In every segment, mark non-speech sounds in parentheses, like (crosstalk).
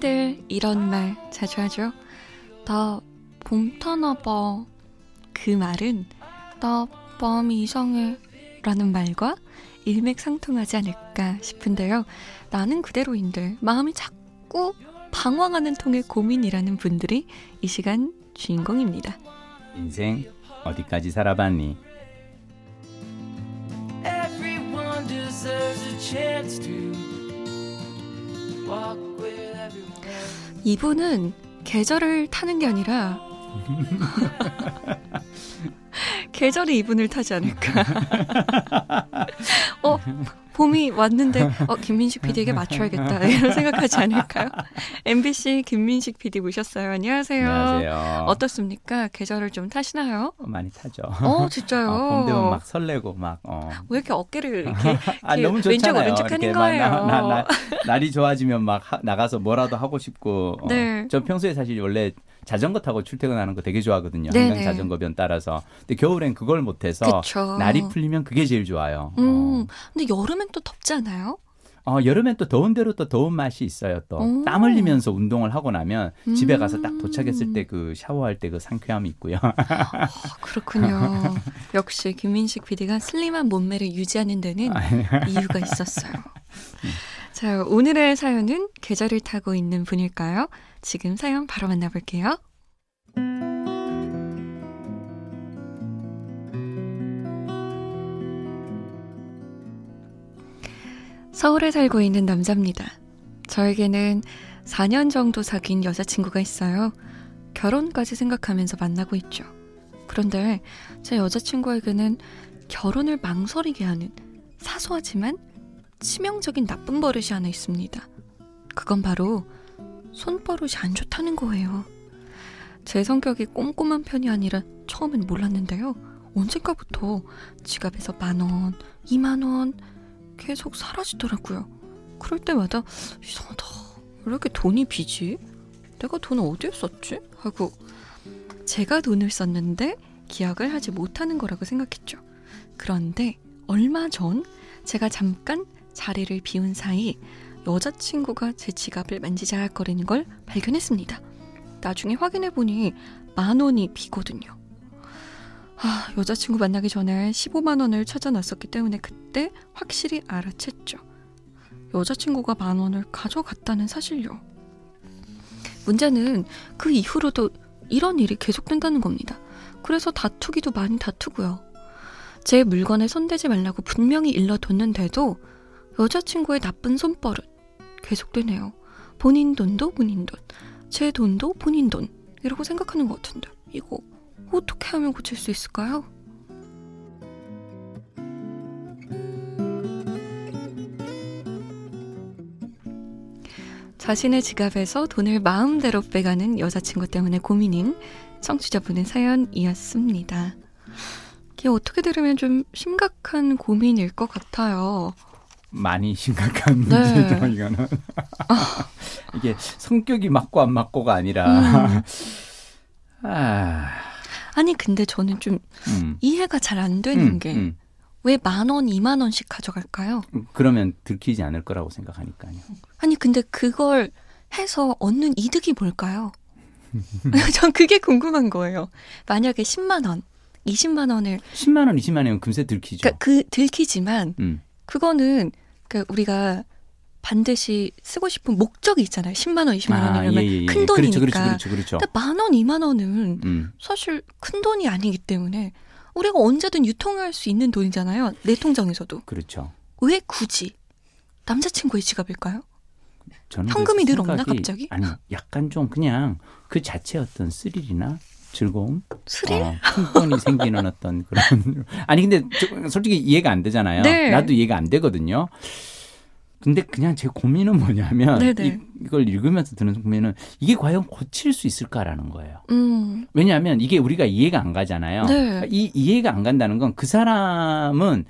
흔히들 이런 말 자주 하죠. 나 봄타나 봐. 그 말은 나 마음이 이상해 라는 말과 일맥상통하지 않을까 싶은데요. 나는 그대로인데 마음이 자꾸 방황하는 통의 고민이라는 분들이 이 시간 주인공입니다. 인생 어디까지 살아봤니? Walk. 이분은 계절을 타는 게 아니라 (laughs) 계절이 이분을 타지 않을까. (laughs) 어, 봄이 왔는데 어, 김민식 PD에게 맞춰야겠다 (laughs) 이런 생각하지 않을까요? MBC 김민식 PD 모셨어요. 안녕하세요. 안녕하세요. 어떻습니까? 계절을 좀 타시나요? 어, 많이 타죠. 어, 진짜요. 어, 봄 되면 막 설레고 막 어. 왜 이렇게 어깨를 (laughs) 이렇게, 아, 이렇게 너무 왼쪽 좋잖아요. 오른쪽 하는 거예요. 나, 나, 나, 날이 좋아지면 막 하- 나가서 뭐라도 하고 싶고. 어. 네. 저 평소에 사실 원래 자전거 타고 출퇴근하는 거 되게 좋아하거든요. 네네. 한강 자전거변 따라서. 근데 겨울엔 그걸 못해서 그쵸. 날이 풀리면 그게 제일 좋아요. 음, 근데 여름엔 또 덥지 않아요? 어, 여름엔 또 더운 대로 또 더운 맛이 있어요. 또 오. 땀 흘리면서 운동을 하고 나면 집에 가서 딱 음. 도착했을 때 그 샤워할 때 그 상쾌함이 있고요. 아, 그렇군요. (laughs) 역시 김민식 PD가 슬림한 몸매를 유지하는 데는 이유가 있었어요. 자, 오늘의 사연은 계절을 타고 있는 분일까요? 지금 사연 바로 만나볼게요. 서울에 살고 있는 남자입니다. 저에게는 4년 정도 사귄 여자친구가 있어요. 결혼까지 생각하면서 만나고 있죠. 그런데 제 여자친구에게는 결혼을 망설이게 하는 사소하지만 치명적인 나쁜 버릇이 하나 있습니다. 그건 바로 손버릇이 안 좋다는 거예요. 제 성격이 꼼꼼한 편이 아니라 처음엔 몰랐는데요. 언젠가부터 지갑에서 만 원, 이만 원 계속 사라지더라고요. 그럴 때마다 이상하다. 왜 이렇게 돈이 비지? 내가 돈을 어디에 썼지? 하고 제가 돈을 썼는데 기억을 하지 못하는 거라고 생각했죠. 그런데 얼마 전 제가 잠깐 자리를 비운 사이 여자친구가 제 지갑을 만지작거리는 걸 발견했습니다. 나중에 확인해 보니 만 원이 비거든요. 아, 여자친구 만나기 전에 15만 원을 찾아놨었기 때문에 그때 확실히 알아챘죠. 여자친구가 만 원을 가져갔다는 사실요. 문제는 그 이후로도 이런 일이 계속된다는 겁니다. 그래서 다투기도 많이 다투고요. 제 물건에 손대지 말라고 분명히 일러뒀는데도 여자친구의 나쁜 손버릇 계속되네요. 본인 돈도 본인 돈, 제 돈도 본인 돈 이라고 생각하는 것 같은데 이거 어떻게 하면 고칠 수 있을까요? 자신의 지갑에서 돈을 마음대로 빼가는 여자친구 때문에 고민인 청취자분의 사연이었습니다. 이게 어떻게 들으면 좀 심각한 고민일 것 같아요. 많이 (laughs) 심각한 네. 문제죠, 이거는. (laughs) 이게 성격이 맞고 안 맞고가 아니라. 음. 아, 아니 근데 저는 좀 음. 이해가 잘 안 되는 음, 게 음. 왜만 원, 이만 원씩 가져갈까요? 그러면 들키지 않을 거라고 생각하니까요. 아니 근데 그걸 해서 얻는 이득이 뭘까요? (laughs) 전 그게 궁금한 거예요. 만약에 10만 원, 20만 원을 10만 원, 20만 원이면 금세 들키죠. 그러니까 그 들키지만 음. 그거는 그 우리가 반드시 쓰고 싶은 목적이 있잖아요. 10만 원, 20만 아, 원이면 예, 예, 예. 큰 돈이니까. 그렇죠, 그렇죠, 그렇죠, 그렇죠. 근데 만 원, 2만 원은 음. 사실 큰 돈이 아니기 때문에 우리가 언제든 유통할 수 있는 돈이잖아요. 내 통장에서도. 그렇죠. 왜 굳이 남자친구의 지갑일까요? 저는 현금이 그늘 없나, 갑자기? 아니, 약간 좀 그냥 그 자체의 어떤 스릴이나 즐거움, 스릴? 어, 푼돈이 생기는 어떤 그런 (laughs) 아니 근데 저- 솔직히 이해가 안 되잖아요. 네. 나도 이해가 안 되거든요. 근데 그냥 제 고민은 뭐냐면 네네. 이, 걸 읽으면서 드는 고민은 이게 과연 고칠 수 있을까라는 거예요. 음, 왜냐하면 이게 우리가 이해가 안 가잖아요. 네. 이 이해가 안 간다는 건 그 사람은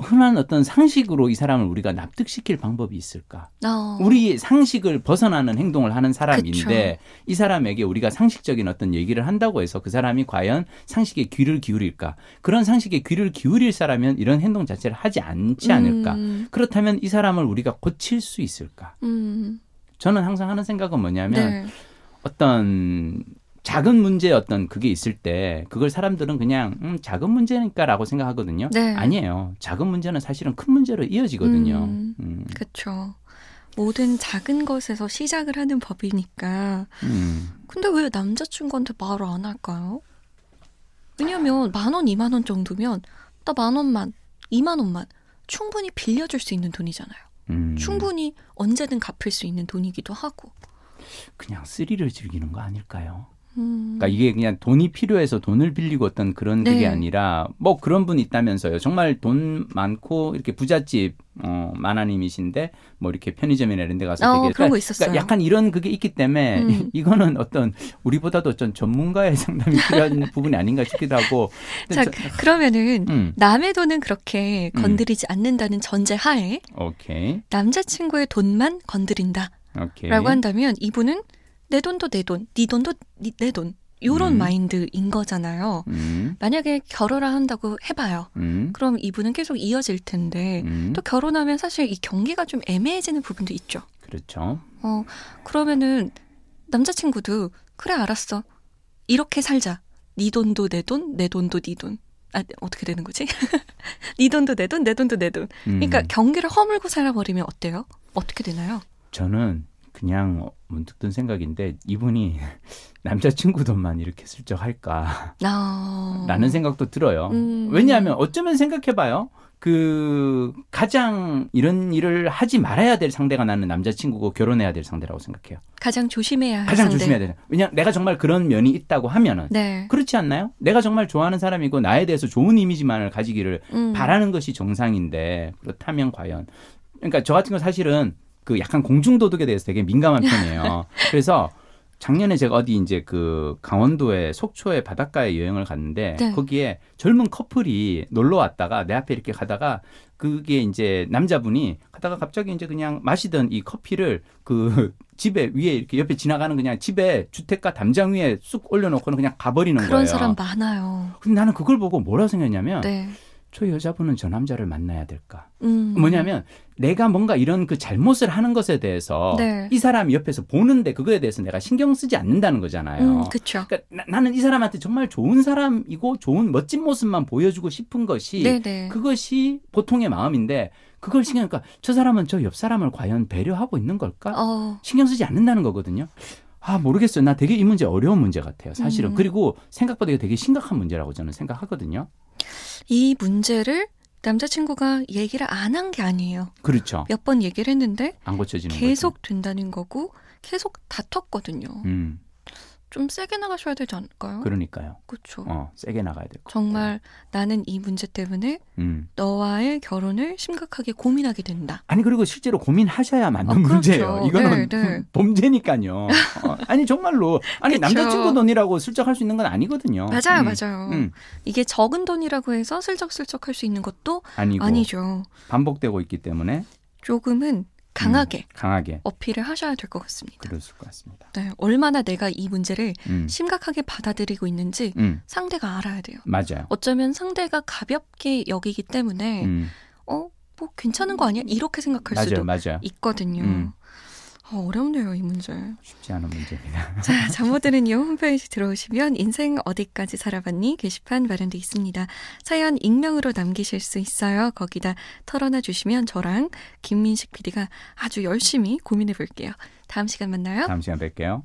흔한 어떤 상식으로 이 사람을 우리가 납득시킬 방법이 있을까? 어, 우리 상식을 벗어나는 행동을 하는 사람인데 이 사람에게 우리가 상식적인 어떤 얘기를 한다고 해서 그 사람이 과연 상식에 귀를 기울일까? 그런 상식에 귀를 기울일 사람은 이런 행동 자체를 하지 않지 않을까? 음, 그렇다면 이 사람을 우리가 고칠 수 있을까? 음, 저는 항상 하는 생각은 뭐냐면 네. 어떤 작은 문제 어떤 그게 있을 때 그걸 사람들은 그냥 음, 작은 문제니까라고 생각하거든요. 네. 아니에요. 작은 문제는 사실은 큰 문제로 이어지거든요. 음. 음, 그쵸. 모든 작은 것에서 시작을 하는 법이니까. 음. 근데 왜 남자친구한테 말을 안 할까요? 왜냐면 만 원, 이만 원 정도면 나 만 원만, 이만 원만 충분히 빌려줄 수 있는 돈이잖아요. 음. 충분히 언제든 갚을 수 있는 돈이기도 하고. 그냥 스릴을 즐기는 거 아닐까요? 음. 그러니까 이게 그냥 돈이 필요해서 돈을 빌리고 어떤 그런 네. 그게 아니라 뭐 그런 분 있다면서요. 정말 돈 많고 이렇게 부잣집 어 마나님이신데 뭐 이렇게 편의점이나 이런 데 가서 어, 되게 그런 거 있었어요. 그러니까 약간 이런 그게 있기 때문에 음. (laughs) 이거는 어떤 우리보다도 좀 전문가의 (laughs) 상담이 필요한 (laughs) 부분이 아닌가 싶기도 하고. 자, 저- 그러면은 음, 남의 돈은 그렇게 음. 건드리지 않는다는 전제 하에 오케이. 남자친구의 돈만 건드린다라고 오케이. 한다면 이분은 내 돈도 내 돈, 네 돈도 네- 내 돈. 요런 음. 마인드인 거잖아요. 음, 만약에 결혼을 한다고 해봐요. 음, 그럼 이분은 계속 이어질 텐데 음, 또 결혼하면 사실 이 경기가 좀 애매해지는 부분도 있죠. 그렇죠. 어 그러면은 남자친구도 그래 알았어 이렇게 살자. 네 돈도 내 돈, 내 돈도 네 돈. 아 어떻게 되는 거지? (laughs) 네 돈도 내 돈, 내 돈도 내 돈. 음. 그러니까 경기를 허물고 살아버리면 어때요? 어떻게 되나요? 저는 그냥 문득 든 생각인데 이분이 (laughs) 남자친구 돈만 이렇게 슬쩍 할까 아 라는 생각도 들어요. 음. 왜냐하면 어쩌면 생각해봐요. 그 가장 이런 일을 하지 말아야 될 상대가 나는 남자친구고 결혼해야 될 상대라고 생각해요. 가장 조심해야 할 가장 상대. 조심해야 돼요. 왜냐 내가 정말 그런 면이 있다고 하면은 네. 그렇지 않나요? 내가 정말 좋아하는 사람이고 나에 대해서 좋은 이미지만을 가지기를 음. 바라는 것이 정상인데 그렇다면 과연 그러니까 저 같은 건 사실은 그 약간 공중도덕에 대해서 되게 민감한 편이에요. (laughs) 그래서 작년에 제가 어디 이제 그 강원도의 속초의 바닷가에 여행을 갔는데 네. 거기에 젊은 커플이 놀러 왔다가 내 앞에 이렇게 가다가 그게 이제 남자분이 가다가 갑자기 이제 그냥 마시던 이 커피를 그 (laughs) 집에 위에 이렇게 옆에 지나가는 그냥 집에 주택가 담장 위에 쑥 올려놓고는 그냥 가버리는 그런 거예요. 사람 많아요. 근데 나는 그걸 보고 뭐라고 생각했냐면 네. 저 여자분은 저 남자를 만나야 될까? 음. 뭐냐면 내가 뭔가 이런 그 잘못을 하는 것에 대해서 네. 이 사람이 옆에서 보는데 그거에 대해서 내가 신경 쓰지 않는다는 거잖아요. 음, 그렇죠. 그러니까 나, 는이 사람한테 정말 좋은 사람이고 좋은 멋진 모습만 보여주고 싶은 것이 네네. 그것이 보통의 마음인데 그걸 신경 그러니까 저 사람은 저 옆 사람을 과연 배려하고 있는 걸까? 어, 신경 쓰지 않는다는 거거든요. 아 모르겠어요. 나 되게 이 문제 어려운 문제 같아요. 사실은 음. 그리고 생각보다 이게 되게 심각한 문제라고 저는 생각하거든요. 이 문제를 남자친구가 얘기를 안 한 게 아니에요. 그렇죠. 몇 번 얘기를 했는데 안 고쳐지는 계속 된다는 거고 계속 다퉜거든요. 거죠. 음, 좀 세게 나가셔야 되지 않을까요? 그러니까요. 그렇죠. 어, 세게 나가야 될것 같아요. 정말 나는 이 문제 때문에 음. 너와의 결혼을 심각하게 고민하게 된다. 아니 그리고 실제로 고민하셔야 맞는 어, 그렇죠. 문제예요. 이거는 네, 네. (laughs) 범죄니까요. 어, 아니 정말로 아니. 남자친구 돈이라고 슬쩍 할 수 있는 건 아니거든요. 맞아요, 음, 맞아요. 음, 이게 적은 돈이라고 해서 슬쩍슬쩍 할 수 있는 것도 아니고 아니죠. 반복되고 있기 때문에 조금은 강하게 강하게 어필을 하셔야 될 것 같습니다. 것 같습니다. 네, 얼마나 내가 이 문제를 음, 심각하게 받아들이고 있는지 음, 상대가 알아야 돼요. 맞아요. 어쩌면 상대가 가볍게 여기기 때문에 음, 어, 뭐 괜찮은 거 아니야? 이렇게 생각할 수도 맞아요, 맞아요. 있거든요. 음. 어, 어렵네요, 이 문제. 쉽지 않은 문제입니다. (laughs) 자, 잠못드는요 홈페이지 들어오시면 인생 어디까지 살아봤니 게시판 마련돼 있습니다. 사연 익명으로 남기실 수 있어요. 거기다 털어놔 주시면 저랑 김민식 PD가 아주 열심히 고민해 볼게요. 다음 시간 만나요. 다음 시간 뵐게요.